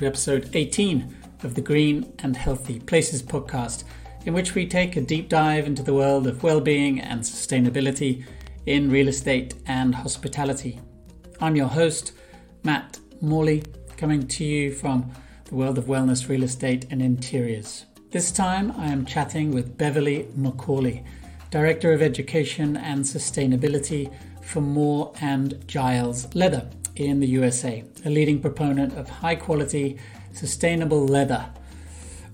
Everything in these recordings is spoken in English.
to episode 18 of the Green and Healthy Places podcast, in which we take a deep dive into the world of well-being and sustainability in real estate and hospitality. I'm your host, Matt Morley, coming to you from the world of wellness, real estate, and interiors. This time I am chatting with Beverly McAuley, Director of Education and Sustainability for Moore and Giles Leather in the USA, a leading proponent of high quality, sustainable leather.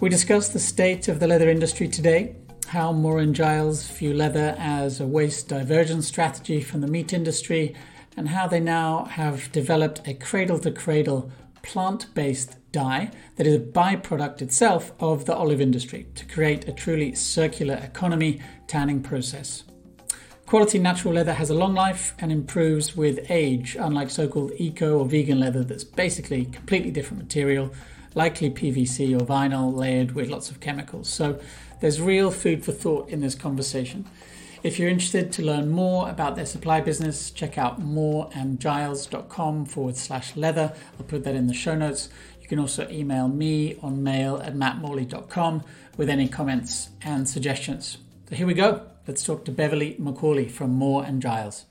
We discuss the state of the leather industry today, how Moore and Giles view leather as a waste diversion strategy from the meat industry, and how they now have developed a cradle to cradle plant based dye that is a byproduct itself of the olive industry to create a truly circular economy tanning process. Quality natural leather has a long life and improves with age, unlike so called eco or vegan leather that's basically completely different material, likely PVC or vinyl layered with lots of chemicals. So there's real food for thought in this conversation. If you're interested to learn more about their supply business, check out mooreandgiles.com forward slash leather. I'll put that in the show notes. You can also email me on mail at mattmorley.com with any comments and suggestions. So here we go. Let's talk to Beverly McAuley from Moore and Giles.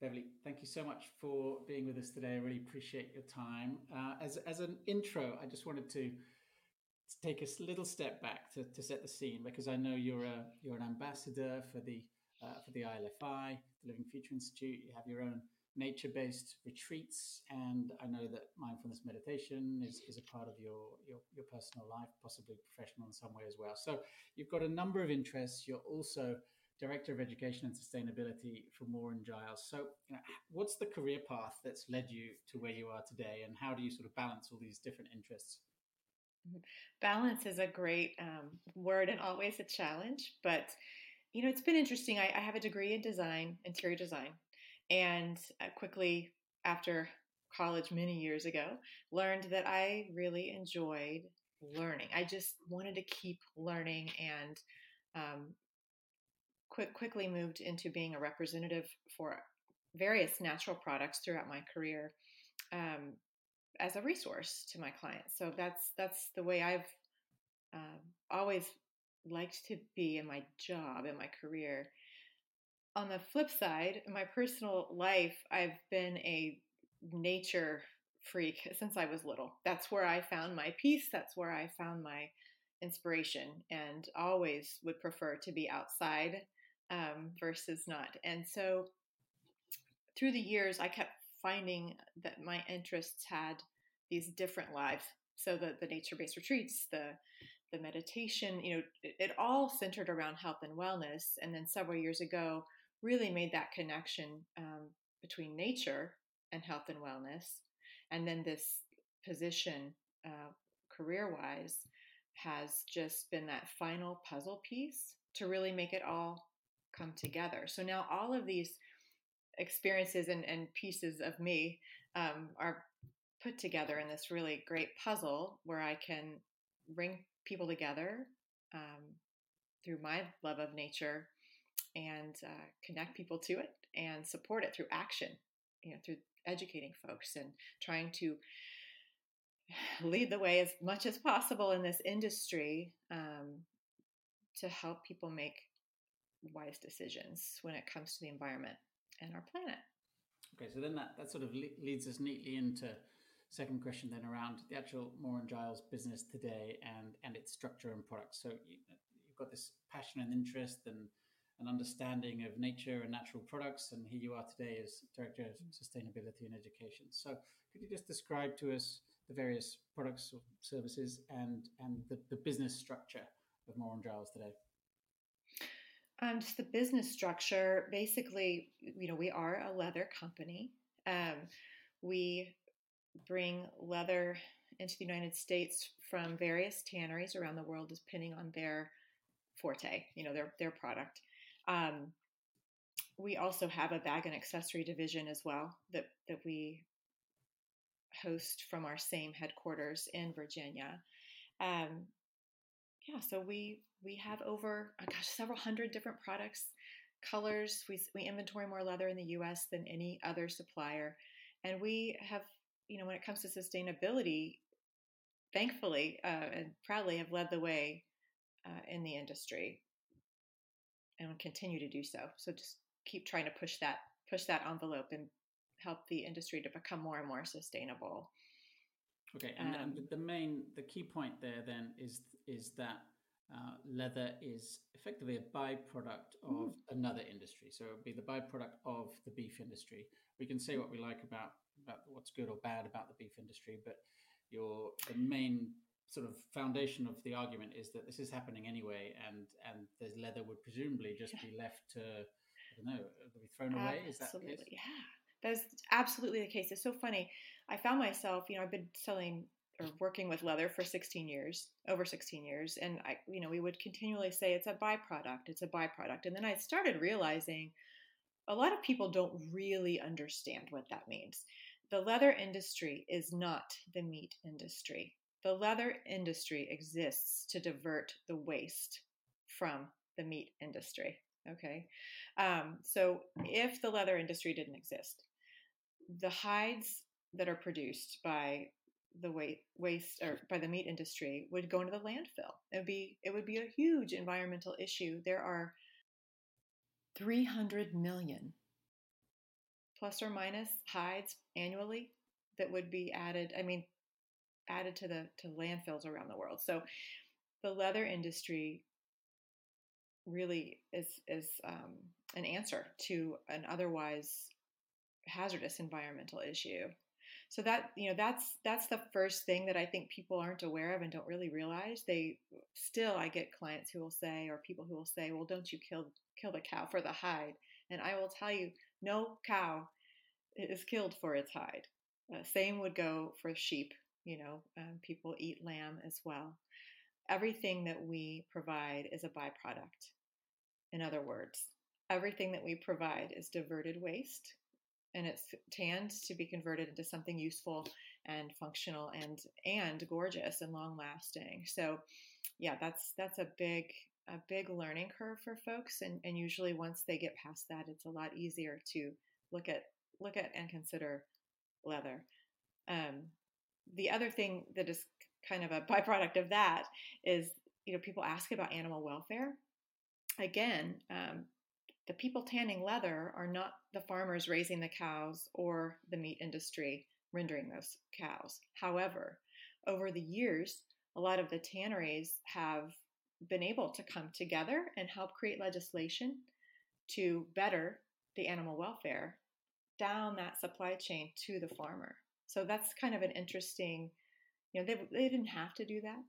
Beverly, thank you so much for being with us today. I really appreciate your time. Uh, as, as an intro, I just wanted to, to take a little step back to, to set the scene because I know you're a you're an ambassador for the uh, for the ILFI, the Living Future Institute. You have your own nature based retreats. And I know that mindfulness meditation is, is a part of your, your, your, personal life, possibly professional in some way as well. So you've got a number of interests. You're also Director of Education and Sustainability for Moore and Giles. So, you know, what's the career path that's led you to where you are today, and how do you sort of balance all these different interests? Mm-hmm. Balance is a great um, word and always a challenge, but you know, it's been interesting. I, I have a degree in design, interior design, and quickly after college many years ago learned that I really enjoyed learning. I just wanted to keep learning and um, quick, quickly moved into being a representative for various natural products throughout my career um, as a resource to my clients. So that's that's the way I've uh, always liked to be in my job in my career on the flip side, in my personal life, I've been a nature freak since I was little. That's where I found my peace. That's where I found my inspiration, and always would prefer to be outside um, versus not. And so, through the years, I kept finding that my interests had these different lives. So the the nature based retreats, the the meditation, you know, it, it all centered around health and wellness. And then several years ago, really made that connection um, between nature and health and wellness. And then this position, uh, career wise, has just been that final puzzle piece to really make it all come together. So now all of these experiences and, and pieces of me um, are put together in this really great puzzle where I can bring people together um, through my love of nature and uh, connect people to it and support it through action, you know, through educating folks and trying to lead the way as much as possible in this industry um, to help people make wise decisions when it comes to the environment and our planet. Okay, so then that, that sort of le- leads us neatly into second question then around the actual Moore and Giles business today and and its structure and products. So you, have got this passion and interest and an understanding of nature and natural products. And here you are today as Director of Sustainability and Education. So, could you just describe to us the various products or services and, and the, the business structure of Moore and Giles today? Um, just the business structure. Basically, you know, we are a leather company. Um, we bring leather into the United States from various tanneries around the world, depending on their forte, you know, their their product. Um, we also have a bag and accessory division as well that, that we host from our same headquarters in Virginia. Um, yeah, so we we have over oh gosh several hundred different products, colors. We we inventory more leather in the U.S. than any other supplier, and we have you know, when it comes to sustainability, thankfully uh, and proudly have led the way uh, in the industry and continue to do so. So just keep trying to push that push that envelope and help the industry to become more and more sustainable. Okay, and, um, and the main the key point there then is is that uh, leather is effectively a byproduct of mm. another industry. So it would be the byproduct of the beef industry. We can say what we like about about what's good or bad about the beef industry, but your the main sort of foundation of the argument is that this is happening anyway, and and the leather would presumably just yeah. be left to I don't know, uh, be thrown away. Is that absolutely yeah? That's absolutely the case. It's so funny. I found myself, you know, I've been selling or working with leather for 16 years, over 16 years, and I, you know, we would continually say it's a byproduct, it's a byproduct, and then I started realizing a lot of people don't really understand what that means. The leather industry is not the meat industry. The leather industry exists to divert the waste from the meat industry. Okay. Um, so if the leather industry didn't exist, the hides that are produced by the waste or by the meat industry would go into the landfill. It would be it would be a huge environmental issue. There are 300 million plus or minus hides annually that would be added. I mean, added to the to landfills around the world. So the leather industry really is is um, an answer to an otherwise hazardous environmental issue. So that you know that's that's the first thing that I think people aren't aware of and don't really realize. They still I get clients who will say or people who will say, "Well, don't you kill kill the cow for the hide?" And I will tell you, no cow is killed for its hide. Uh, same would go for sheep. You know, um, people eat lamb as well. Everything that we provide is a byproduct. In other words, everything that we provide is diverted waste and it's tanned to be converted into something useful and functional and and gorgeous and long lasting. So yeah, that's that's a big a big learning curve for folks and, and usually once they get past that it's a lot easier to look at look at and consider leather. Um, the other thing that is kind of a byproduct of that is, you know, people ask about animal welfare. Again, um, the people tanning leather are not the farmers raising the cows or the meat industry rendering those cows. However, over the years, a lot of the tanneries have been able to come together and help create legislation to better the animal welfare down that supply chain to the farmer. So that's kind of an interesting, you know, they, they didn't have to do that,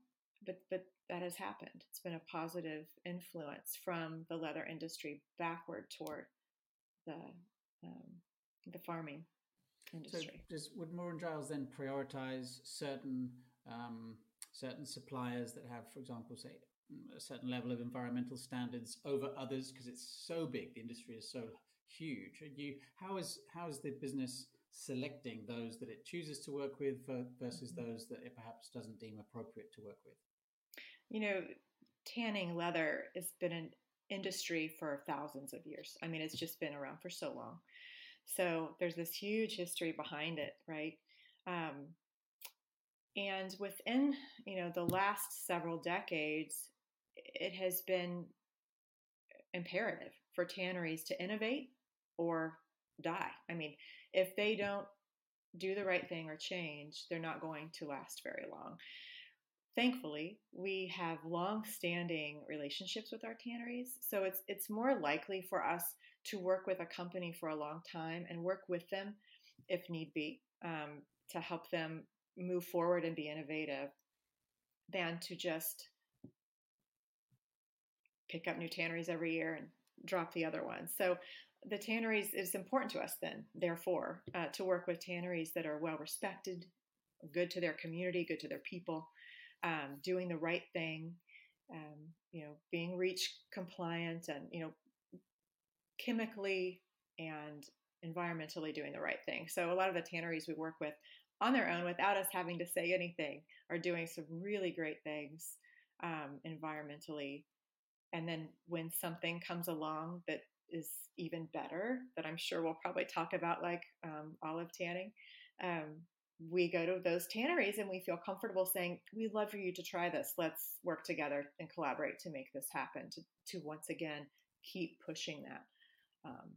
but but that has happened. It's been a positive influence from the leather industry backward toward the um, the farming industry. So does would Moore and Giles then prioritize certain um, certain suppliers that have, for example, say a certain level of environmental standards over others because it's so big, the industry is so huge. You how is how is the business selecting those that it chooses to work with versus mm-hmm. those that it perhaps doesn't deem appropriate to work with? You know, tanning leather has been an industry for thousands of years. I mean, it's just been around for so long. So there's this huge history behind it, right? Um, and within, you know, the last several decades, it has been imperative for tanneries to innovate or die. I mean, if they don't do the right thing or change, they're not going to last very long. Thankfully, we have long-standing relationships with our tanneries, so it's it's more likely for us to work with a company for a long time and work with them if need be um, to help them move forward and be innovative than to just pick up new tanneries every year and drop the other ones. So the tanneries is important to us then, therefore, uh, to work with tanneries that are well respected, good to their community, good to their people, um, doing the right thing, um, you know, being REACH compliant and, you know, chemically and environmentally doing the right thing. So a lot of the tanneries we work with on their own without us having to say anything are doing some really great things um, environmentally. And then when something comes along that is even better that I'm sure we'll probably talk about, like um, olive tanning. Um, we go to those tanneries and we feel comfortable saying, We'd love for you to try this. Let's work together and collaborate to make this happen, to, to once again keep pushing that um,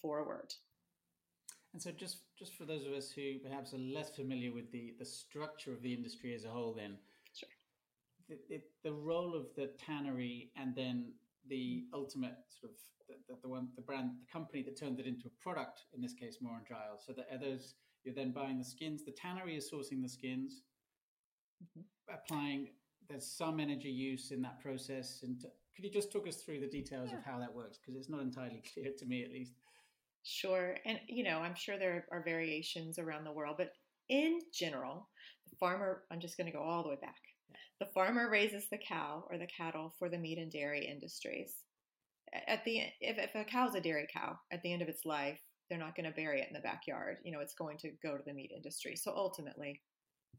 forward. And so, just just for those of us who perhaps are less familiar with the the structure of the industry as a whole, then sure. the, the, the role of the tannery and then the ultimate sort of the, the, the, one the brand the company that turned it into a product in this case Moore and Giles. So that others you're then buying the skins. The tannery is sourcing the skins, mm-hmm. applying. There's some energy use in that process. And could you just talk us through the details yeah. of how that works? Because it's not entirely clear to me, at least. Sure. And, you know, I'm sure there are variations around the world, but in general, the farmer, I'm just going to go all the way back. The farmer raises the cow or the cattle for the meat and dairy industries. At the if, if a cow's a dairy cow, at the end of its life, they're not going to bury it in the backyard. You know, it's going to go to the meat industry. So ultimately,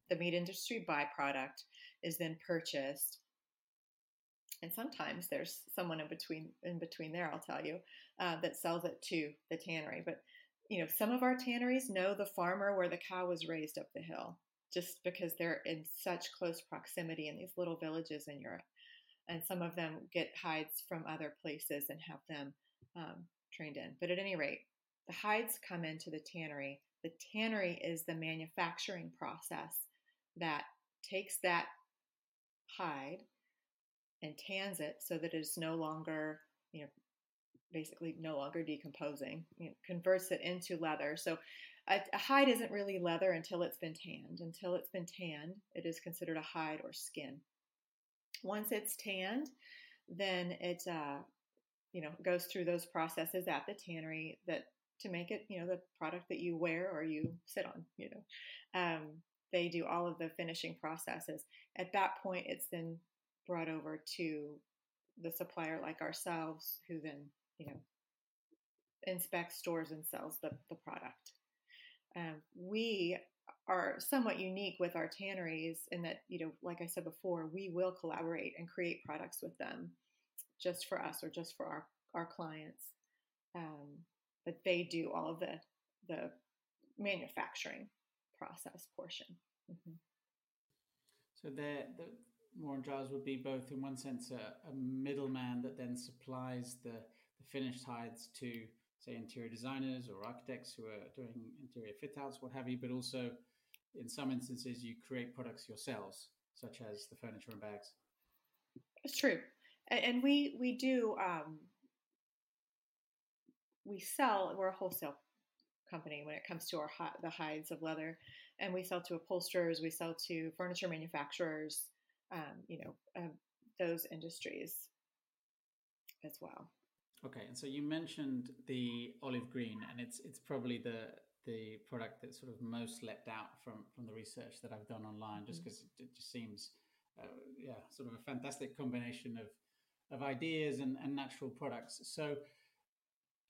the meat industry byproduct is then purchased and sometimes there's someone in between in between there i'll tell you uh, that sells it to the tannery but you know some of our tanneries know the farmer where the cow was raised up the hill just because they're in such close proximity in these little villages in europe and some of them get hides from other places and have them um, trained in but at any rate the hides come into the tannery. The tannery is the manufacturing process that takes that hide and tans it so that it's no longer, you know, basically no longer decomposing, you know, converts it into leather. So a, a, hide isn't really leather until it's been tanned. Until it's been tanned, it is considered a hide or skin. Once it's tanned, then it, uh, you know, goes through those processes at the tannery that to make it, you know, the product that you wear or you sit on, you know. Um, they do all of the finishing processes. At that point, it's then brought over to the supplier like ourselves, who then, you know, inspects, stores, and sells the, the product. Um, we are somewhat unique with our tanneries in that, you know, like I said before, we will collaborate and create products with them just for us or just for our, our clients. Um, but they do all of the the manufacturing process portion. Mm-hmm. So the the and Giles would be both, in one sense, a, a middleman that then supplies the, the finished hides to, say, interior designers or architects who are doing interior fit outs, what have you, but also in some instances you create products yourselves, such as the furniture and bags. It's true. And we, we do um, we sell we're a wholesale company when it comes to our the hides of leather and we sell to upholsterers we sell to furniture manufacturers um, you know those industries as well okay and so you mentioned the olive green and it's it's probably the the product that's sort of most leapt out from from the research that i've done online just because mm-hmm. it, just seems uh, yeah sort of a fantastic combination of of ideas and, and natural products so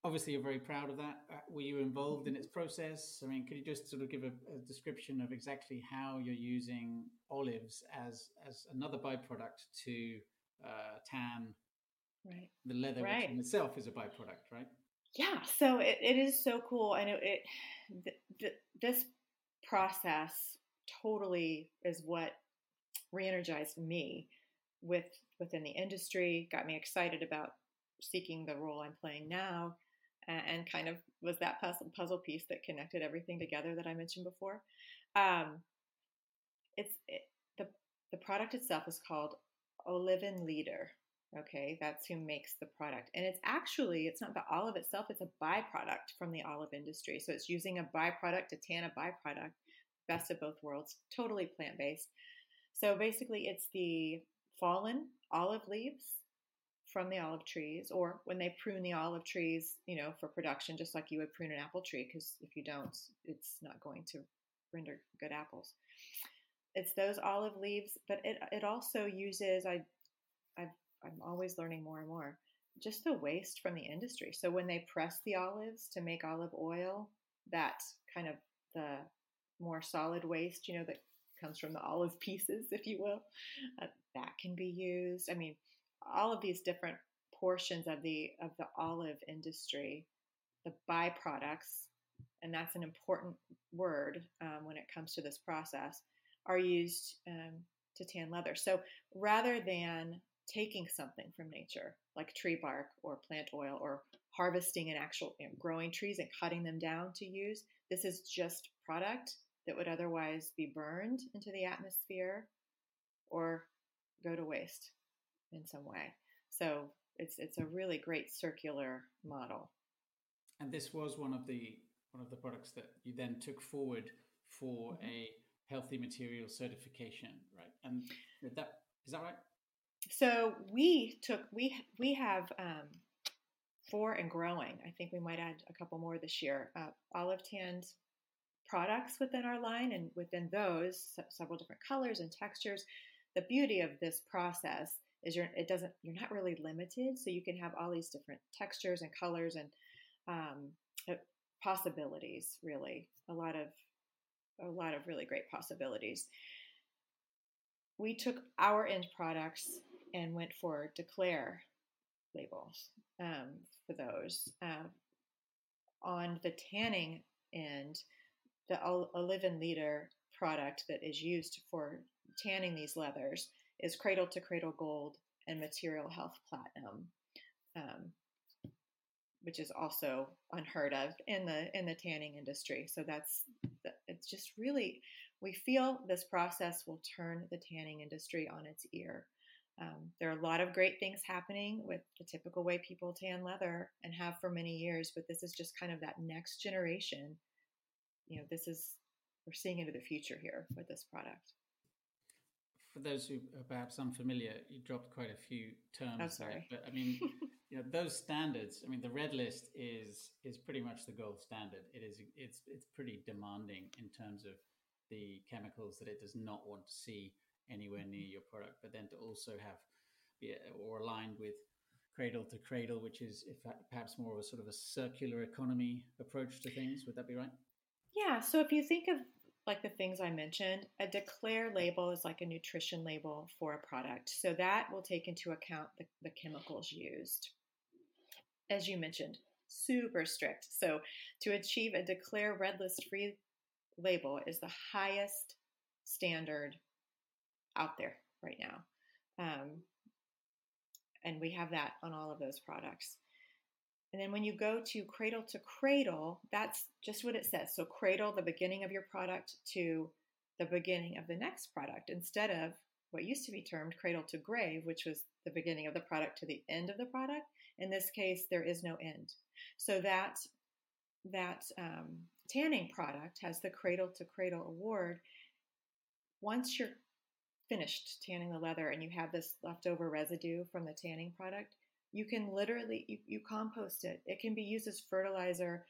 obviously you're very proud of that. Uh, were you involved in its process? I mean, could you just sort of give a, a, description of exactly how you're using olives as as another byproduct to uh, tan right. the leather, right. in itself is a byproduct, right? Yeah, so it, it is so cool, and it, it th- th- this process totally is what re-energized me with within the industry, got me excited about seeking the role I'm playing now, and kind of was that puzzle, puzzle piece that connected everything together that I mentioned before. Um, it's it, the the product itself is called Olivenleder. Okay, that's who makes the product, and it's actually it's not the olive itself; it's a byproduct from the olive industry. So it's using a byproduct to tan a byproduct. Best of both worlds, totally plant based. So basically, it's the fallen olive leaves from the olive trees or when they prune the olive trees, you know, for production, just like you would prune an apple tree, because if you don't, it's not going to render good apples. It's those olive leaves, but it, it also uses, I, i I'm always learning more and more, just the waste from the industry. So when they press the olives to make olive oil, that kind of the more solid waste, you know, that comes from the olive pieces, if you will, uh, that can be used. I mean, all of these different portions of the of the olive industry, the byproducts and that's an important word um, when it comes to this process, are used um, to tan leather. So rather than taking something from nature, like tree bark or plant oil, or harvesting and actual you know, growing trees and cutting them down to use, this is just product that would otherwise be burned into the atmosphere or go to waste in some way. So it's it's a really great circular model. And this was one of the one of the products that you then took forward for mm-hmm. a healthy material certification, right? And that is that right? So we took we we have um, four and growing. I think we might add a couple more this year. Uh, olive tanned products within our line, and within those, several different colors and textures. The beauty of this process is you're it doesn't you're not really limited, so you can have all these different textures and colors and um, uh, possibilities. Really, a lot of a lot of really great possibilities. We took our end products and went for declare labels um, for those. Uh, on the tanning end, the Olivenleder product that is used for tanning these leathers is Cradle to Cradle Gold and Material Health Platinum, um, which is also unheard of in the in the tanning industry. So that's it's just really we feel this process will turn the tanning industry on its ear. Um, there are a lot of great things happening with the typical way people tan leather and have for many years, but this is just kind of that next generation. You know, this is, we're seeing into the future here with this product. For those who are perhaps unfamiliar, you dropped quite a few terms. Oh, sorry. There, but I mean, you know, those standards, I mean, the red list is, is pretty much the gold standard. It is, it's, it's pretty demanding in terms of the chemicals that it does not want to see anywhere mm-hmm. near your product, but then to also have be or aligned with cradle to cradle, which is if perhaps more of a sort of a circular economy approach to things. Would that be right? Yeah. So if you think of like the things I mentioned, a declare label is like a nutrition label for a product. So that will take into account the, the chemicals used. As you mentioned, super strict. So to achieve a declare red list free label is the highest standard out there right now. Um, and we have that on all of those products. And then when you go to cradle to cradle, that's just what it says. So cradle the beginning of your product to the beginning of the next product instead of what used to be termed cradle to grave, which was the beginning of the product to the end of the product. In this case, there is no end. So that that um, tanning product has the cradle to cradle award. Once you're finished tanning the leather and you have this leftover residue from the tanning product, you can literally you, you compost it. It can be used as fertilizer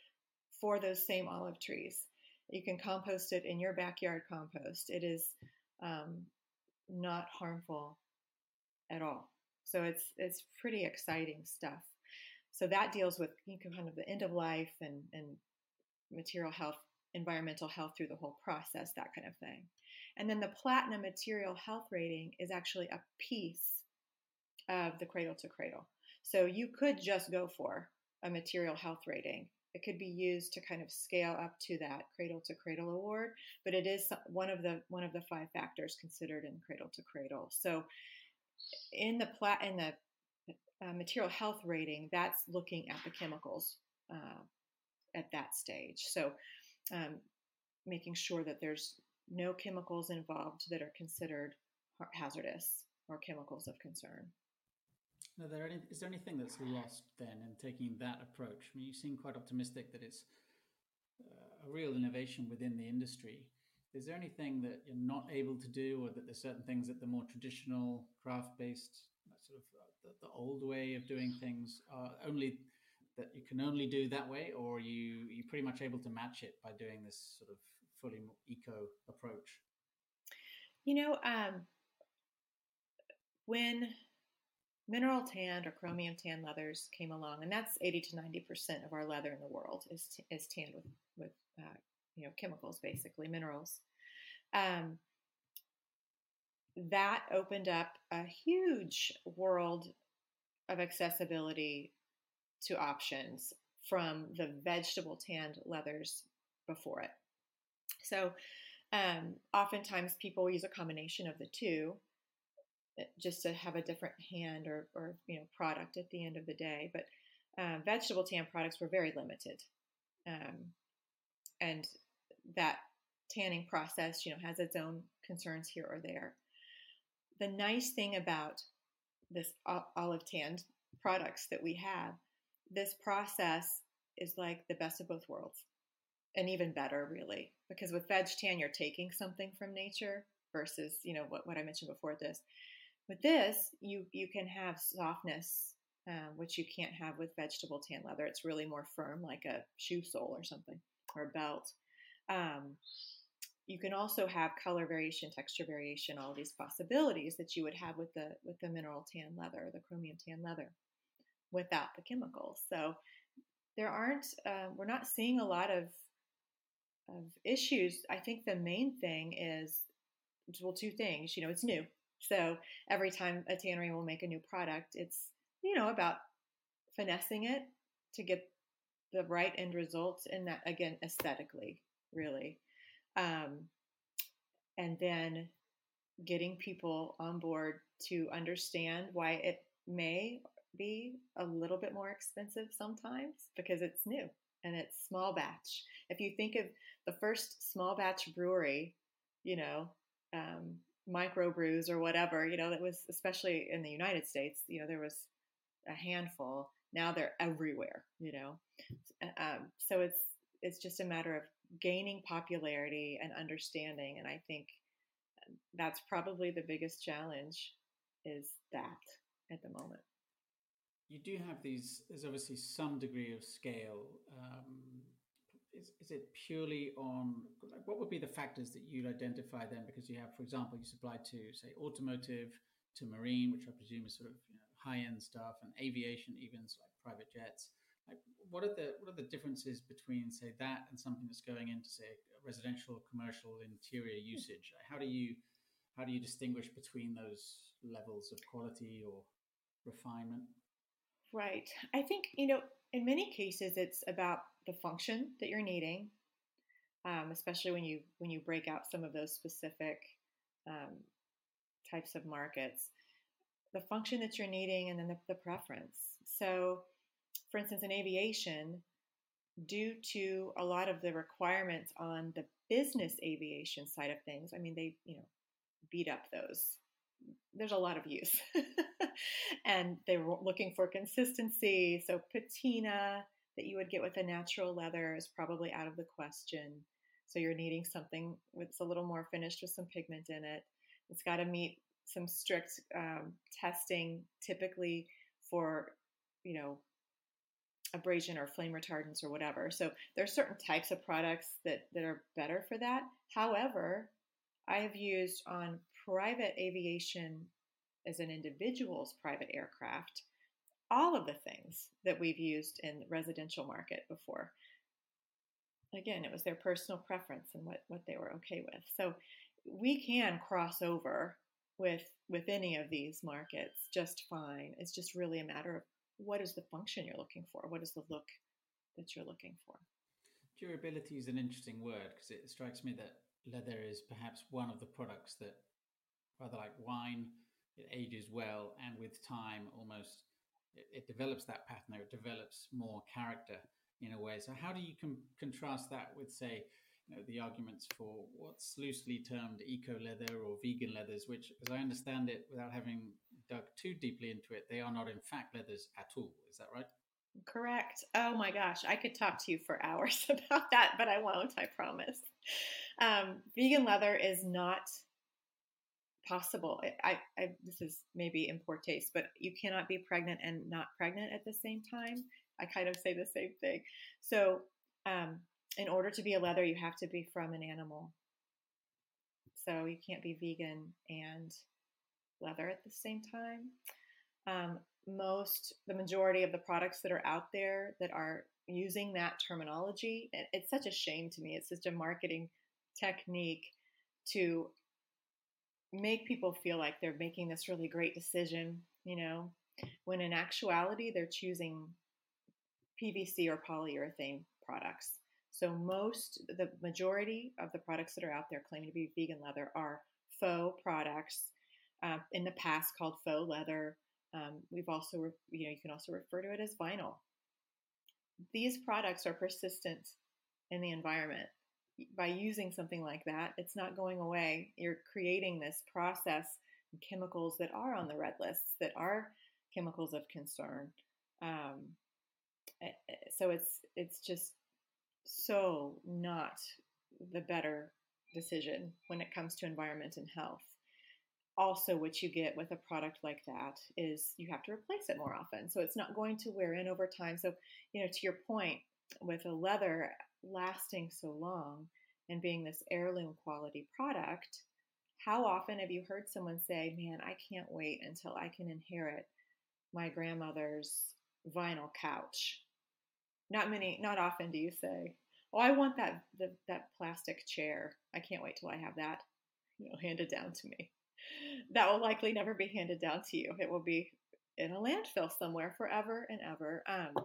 for those same olive trees. You can compost it in your backyard compost. It is um, not harmful at all. So it's it's pretty exciting stuff. So that deals with you know, kind of the end of life and and material health, environmental health through the whole process, that kind of thing. And then the platinum material health rating is actually a piece of the cradle to cradle. So you could just go for a material health rating. It could be used to kind of scale up to that cradle to cradle award, but it is one of the one of the five factors considered in cradle to cradle. So in the plat in the uh, material health rating, that's looking at the chemicals uh, at that stage. So um, making sure that there's no chemicals involved that are considered hazardous or chemicals of concern. There any, is there anything that's lost then in taking that approach? I mean, you seem quite optimistic that it's uh, a real innovation within the industry. Is there anything that you're not able to do, or that there's certain things that the more traditional craft-based, sort of uh, the, the, old way of doing things, are only that you can only do that way, or you you pretty much able to match it by doing this sort of fully eco approach? You know, um, when mineral tanned or chromium tan leathers came along, and that's 80 to 90% of our leather in the world is, t- is tanned with, with uh, you know, chemicals, basically, minerals. Um, that opened up a huge world of accessibility to options from the vegetable tanned leathers before it. So, um, oftentimes people use a combination of the two eh, just to have a different hand or, or you know product at the end of the day. But um, vegetable tan products were very limited, um, and that tanning process, you know, has its own concerns here or there. The nice thing about this olive tanned products that we have, this process is like the best of both worlds and even better really because with veg tan you're taking something from nature versus you know what, what i mentioned before this. With this you you can have softness uh, which you can't have with vegetable tan leather. It's really more firm like a shoe sole or something or a belt. Um, you can also have color variation texture variation all these possibilities that you would have with the with the mineral tan leather the chromium tan leather without the chemicals. So there aren't uh, we're not seeing a lot of of issues i think the main thing is well two things you know it's new. So every time a tannery will make a new product it's you know about finessing it to get the right end results and that again aesthetically really. Um, and then getting people on board to understand why it may be a little bit more expensive sometimes because it's new and it's small batch. If you think of the first small batch brewery, you know, um, micro brews or whatever, you know, that was especially in the United States, you know, there was a handful. Now they're everywhere, you know. Um, so it's it's just a matter of gaining popularity and understanding, and I think that's probably the biggest challenge is that at the moment you do have these, there's obviously some degree of scale. Um, is, is it purely on, like, what would be the factors that you'd identify then? Because you have, for example, you supply to, say, automotive, to marine, which I presume is sort of you know, high end stuff, and aviation, even so like private jets. Like, what are the what are the differences between, say, that and something that's going into, say, residential, commercial, interior usage? How do you how do you distinguish between those levels of quality or refinement? Right. I think, you know, in many cases it's about the function that you're needing, um, especially when you when you break out some of those specific um, types of markets. The function that you're needing and then the, the preference. So, for instance, in aviation, due to a lot of the requirements on the business aviation side of things, I mean, they, you know, beat up those there's a lot of use. and they were looking for consistency. So patina that you would get with a natural leather is probably out of the question. So you're needing something that's a little more finished with some pigment in it. It's got to meet some strict um, testing, typically for you know abrasion or flame retardants or whatever. So there are certain types of products that that are better for that. However, I have used on private aviation as an individual's private aircraft, all of the things that we've used in the residential market before. Again, it was their personal preference and what, what they were okay with. So we can cross over with with any of these markets just fine. It's just really a matter of what is the function you're looking for? What is the look that you're looking for? Durability is an interesting word because it strikes me that leather is perhaps one of the products that rather like wine, it ages well, and with time, almost it, it develops that pattern, it develops more character in a way. So, how do you com- contrast that with, say, you know, the arguments for what's loosely termed eco leather or vegan leathers, which, as I understand it, without having dug too deeply into it, they are not in fact leathers at all. Is that right? Correct. Oh my gosh, I could talk to you for hours about that, but I won't, I promise. Um, vegan leather is not possible. I, I, this is maybe in poor taste, but you cannot be pregnant and not pregnant at the same time. I kind of say the same thing. So, um, in order to be a leather, you have to be from an animal. So you can't be vegan and leather at the same time. Um, most, the majority of the products that are out there that are using that terminology, it's such a shame to me. It's such a marketing technique to make people feel like they're making this really great decision, you know, when in actuality they're choosing PVC or polyurethane products. So most, the majority of the products that are out there claiming to be vegan leather are faux products. Uh, in the past, called faux leather. Um, we've also, re- you know, you can also refer to it as vinyl. These products are persistent in the environment. By using something like that, it's not going away. You're creating this process chemicals that are on the red lists that are chemicals of concern. Um, eh, eh, so it's it's just so not the better decision when it comes to environment and health. Also, what you get with a product like that is you have to replace it more often. So it's not going to wear in over time. So, you know, to your point, with a leather lasting so long and being this heirloom quality product, how often have you heard someone say, Man, I can't wait until I can inherit my grandmother's vinyl couch? Not many, not often do you say, Oh, I want that the, that plastic chair. I can't wait till I have that, you know, handed down to me. That will likely never be handed down to you. It will be in a landfill somewhere forever and ever. Um,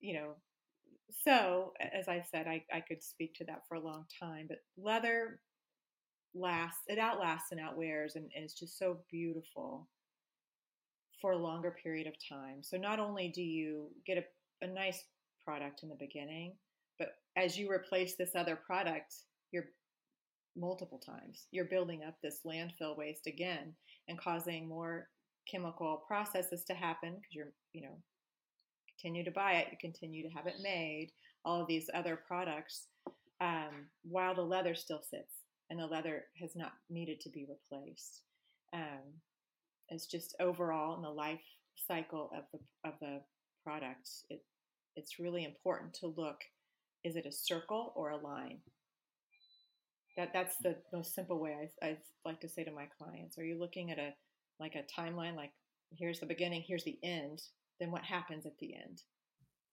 you know, so as I said, I, I could speak to that for a long time, but leather lasts, it outlasts and outwears, and, and it's just so beautiful for a longer period of time. So not only do you get a, a nice product in the beginning, but as you replace this other product, you're multiple times, you're building up this landfill waste again and causing more chemical processes to happen because you're, you know, continue to buy it, you continue to have it made, all of these other products, um, while the leather still sits and the leather has not needed to be replaced. Um, it's just overall in the life cycle of the of the product, it, it's really important to look: is it a circle or a line? That that's the most simple way I, I like to say to my clients. Are you looking at a like a timeline, like here's the beginning, here's the end, then what happens at the end?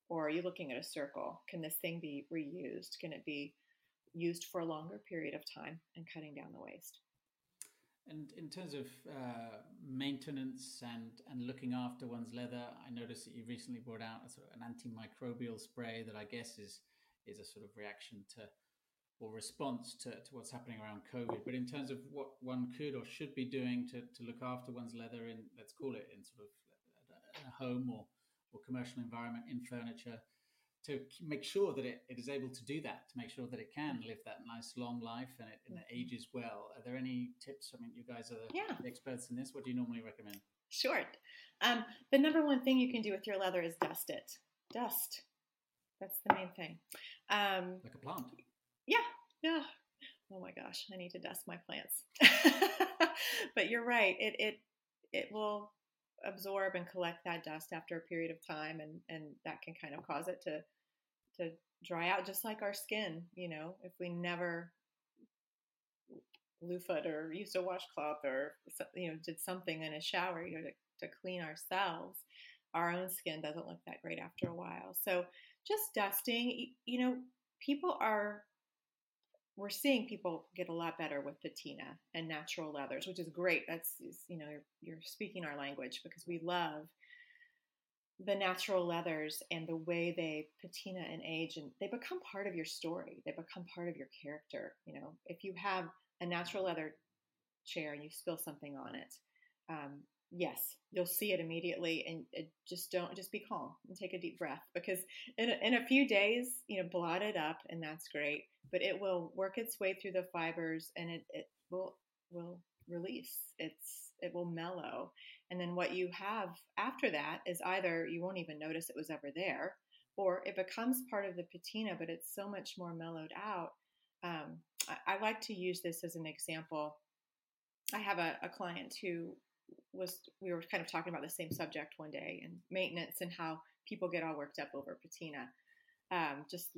Or are you looking at a circle? Can this thing be reused? Can it be used for a longer period of time and cutting down the waste. And in terms of uh, maintenance and, and looking after one's leather, I noticed that you recently brought out a sort of an antimicrobial spray that I guess is is a sort of reaction to or response to, to what's happening around COVID. But in terms of what one could or should be doing to, to look after one's leather in, let's call it, in sort of a home or, or commercial environment, in furniture, to make sure that it, it is able to do that, to make sure that it can live that nice long life and it, and it mm-hmm. ages well. Are there any tips? I mean, you guys are the yeah. experts in this. What do you normally recommend? Sure. Um, the number one thing you can do with your leather is dust it. Dust. That's the main thing. Um, like a plant. Yeah. Yeah. Oh my gosh, I need to dust my plants. but you're right. It it it will absorb and collect that dust after a period of time and and that can kind of cause it to to dry out just like our skin you know? If we never loofahd or used a washcloth or you know did something in a shower you know to, to clean ourselves our own skin doesn't look that great after a while. So just dusting you know people are we're seeing people get a lot better with patina and natural leathers, which is great. That's you know you're, you're speaking our language because we love the natural leathers and the way they patina and age, and they become part of your story. They become part of your character. You know, if you have a natural leather chair and you spill something on it, um, yes, you'll see it immediately, and it just don't just be calm and take a deep breath because in a, in a few days, you know, blot it up, and that's great. But it will work its way through the fibers, and it, it will will release. It's it will mellow, and then what you have after that is either you won't even notice it was ever there, or it becomes part of the patina, but it's so much more mellowed out. Um, I, I, like to use this as an example. I have a, a client who was we were kind of talking about the same subject one day and maintenance and how people get all worked up over patina. Um, just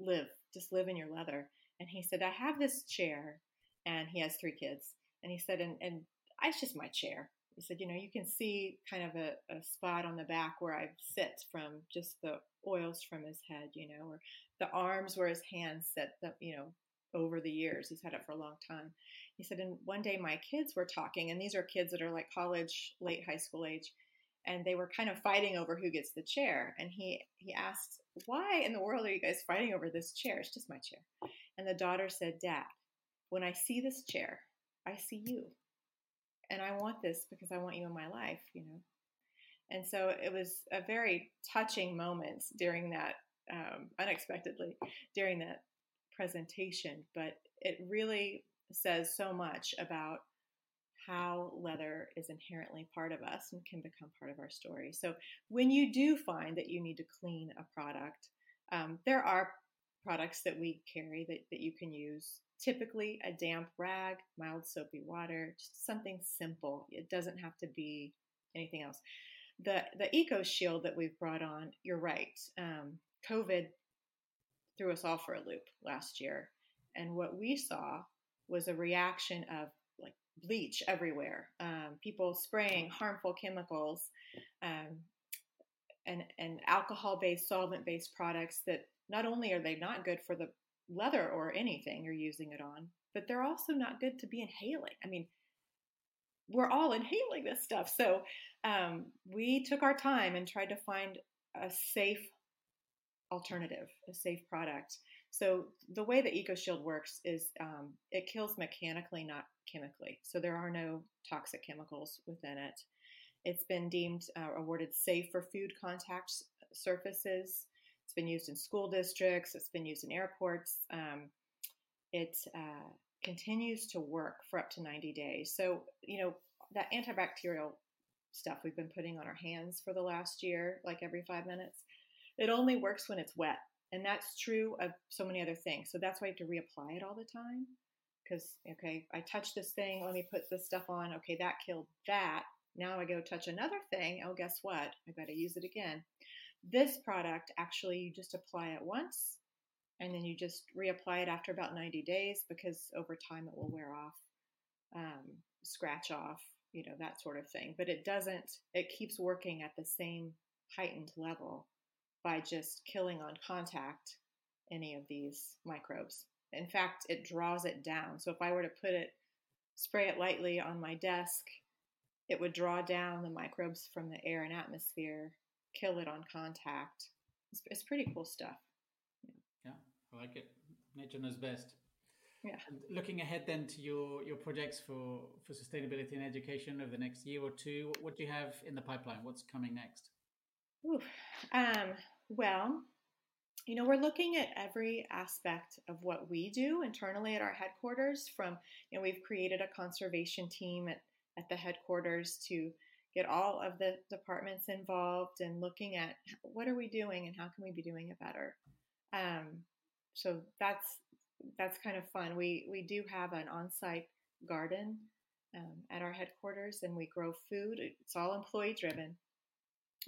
live, just live in your leather. And he said, I have this chair, and he has three kids. And he said, and, and it's just my chair. He said, you know, you can see kind of a, a spot on the back where I sit from just the oils from his head, you know, or the arms where his hands sit, the, you know, over the years. He's had it for a long time. He said, and one day my kids were talking, and these are kids that are like college, late high school age. and they were kind of fighting over who gets the chair. And he he asked, "Why in the world are you guys fighting over this chair? It's just my chair." And the daughter said, "Dad, when I see this chair, I see you, and I want this because I want you in my life, you know." And so it was a very touching moment during that, um, unexpectedly during that presentation, but it really says so much about how leather is inherently part of us and can become part of our story. So, when you do find that you need to clean a product, um, there are products that we carry that, that you can use. Typically, a damp rag, mild soapy water, just something simple. It doesn't have to be anything else. The the Eco Shield that we've brought on, you're right. Um, COVID threw us all for a loop last year, and what we saw was a reaction of like bleach everywhere, um, people spraying harmful chemicals, um, and and alcohol based, solvent based products that not only are they not good for the leather or anything you're using it on, but they're also not good to be inhaling. I mean, we're all inhaling this stuff. So um, we took our time and tried to find a safe alternative, a safe product. So the way the EcoShield works is um, it kills mechanically, not chemically. So there are no toxic chemicals within it. It's been deemed uh, awarded safe for food contact surfaces. It's been used in school districts. It's been used in airports. Um, it uh, continues to work for up to 90 days. So you know that antibacterial stuff we've been putting on our hands for the last year, like every five minutes. It only works when it's wet. And that's true of so many other things. So that's why you have to reapply it all the time. Because, okay, I touched this thing, let me put this stuff on. Okay, that killed that. Now I go touch another thing. Oh, guess what? I got to use it again. This product, actually, you just apply it once and then you just reapply it after about 90 days because over time it will wear off, um, scratch off, you know, that sort of thing. But it doesn't, it keeps working at the same heightened level by just killing on contact any of these microbes. In fact, it draws it down. So if I were to put it, spray it lightly on my desk, it would draw down the microbes from the air and atmosphere, kill it on contact. It's, it's pretty cool stuff. Yeah. I like it. Nature knows best. Yeah. And looking ahead then to your your projects for for sustainability and education over the next year or two, what, what do you have in the pipeline? What's coming next? Ooh, um, well, you know, we're looking at every aspect of what we do internally at our headquarters. From, you know, we've created a conservation team at, at the headquarters to get all of the departments involved and looking at what are we doing and how can we be doing it better. Um, so that's that's kind of fun. We we do have an on-site garden um, at our headquarters, and we grow food. It's all employee driven.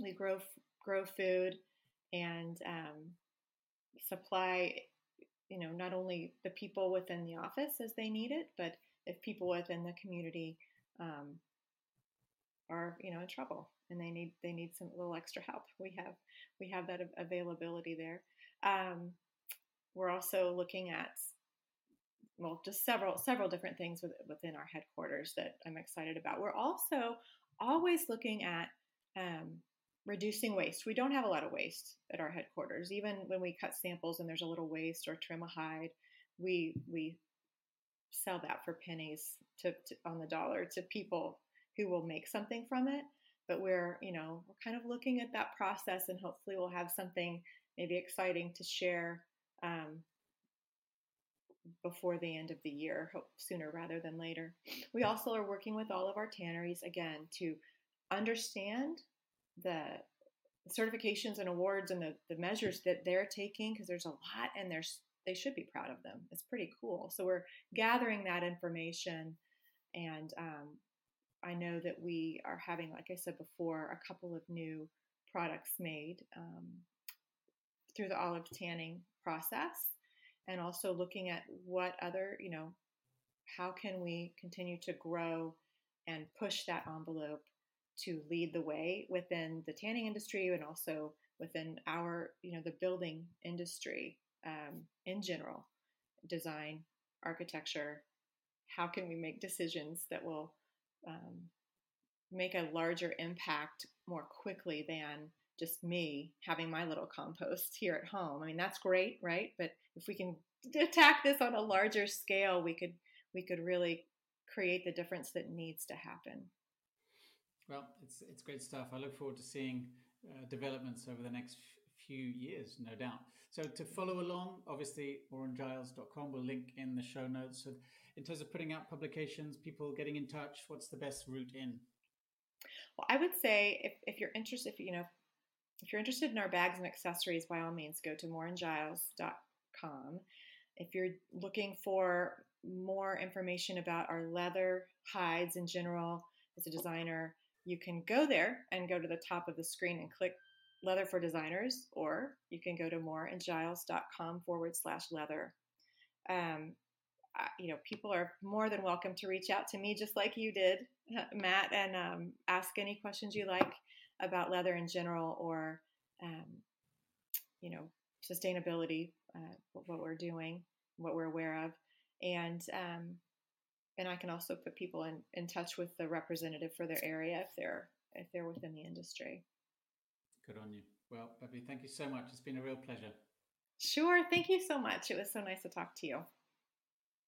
We grow grow food and um, supply you know not only the people within the office as they need it but if people within the community um, are you know in trouble and they need they need some little extra help we have we have that availability there. Um, we're also looking at well just several several different things within our headquarters that i'm excited about. We're also always looking at um, reducing waste. We don't have a lot of waste at our headquarters. Even when we cut samples and there's a little waste or trim a hide, we we sell that for pennies to, to, on the dollar to people who will make something from it. But we're you know we're kind of looking at that process, and hopefully we'll have something maybe exciting to share. Um, before the end of the year, hope sooner rather than later. We also are working with all of our tanneries again to understand the certifications and awards and the, the measures that they're taking because there's a lot and there's they should be proud of them. It's pretty cool. So we're gathering that information and um, i know that we are having like i said before a couple of new products made um, through the olive tanning process and also looking at what other you know how can we continue to grow and push that envelope to lead the way within the tanning industry and also within our, you know, the building industry um, in general, design, architecture. How can we make decisions that will um, make a larger impact more quickly than just me having my little compost here at home. I mean, that's great, right? But if we can attack this on a larger scale, we could we could really create the difference that needs to happen. Well, it's it's great stuff. I look forward to seeing uh, developments over the next few years, no doubt. So to follow along, obviously, mooreandgiles.com will link in the show notes. So in terms of putting out publications, people getting in touch, what's the best route in? Well, I would say if, if you're interested, if you know, if you're interested in our bags and accessories, by all means, go to mooreandgiles.com. If you're looking for more information about our leather hides in general as a designer, you can go there and go to the top of the screen and click leather for designers, or you can go to mooreandgiles.com forward slash leather. Um, you know, people are more than welcome to reach out to me just like you did, Matt, and um, ask any questions you like about leather in general or, um, you know, sustainability, uh, what we're doing, what we're aware of. And, um, and I can also put people in, in touch with the representative for their area if they're if they're within the industry. Good on you. Well, Beverly, thank you so much. It's been a real pleasure. Sure. Thank you so much. It was so nice to talk to you.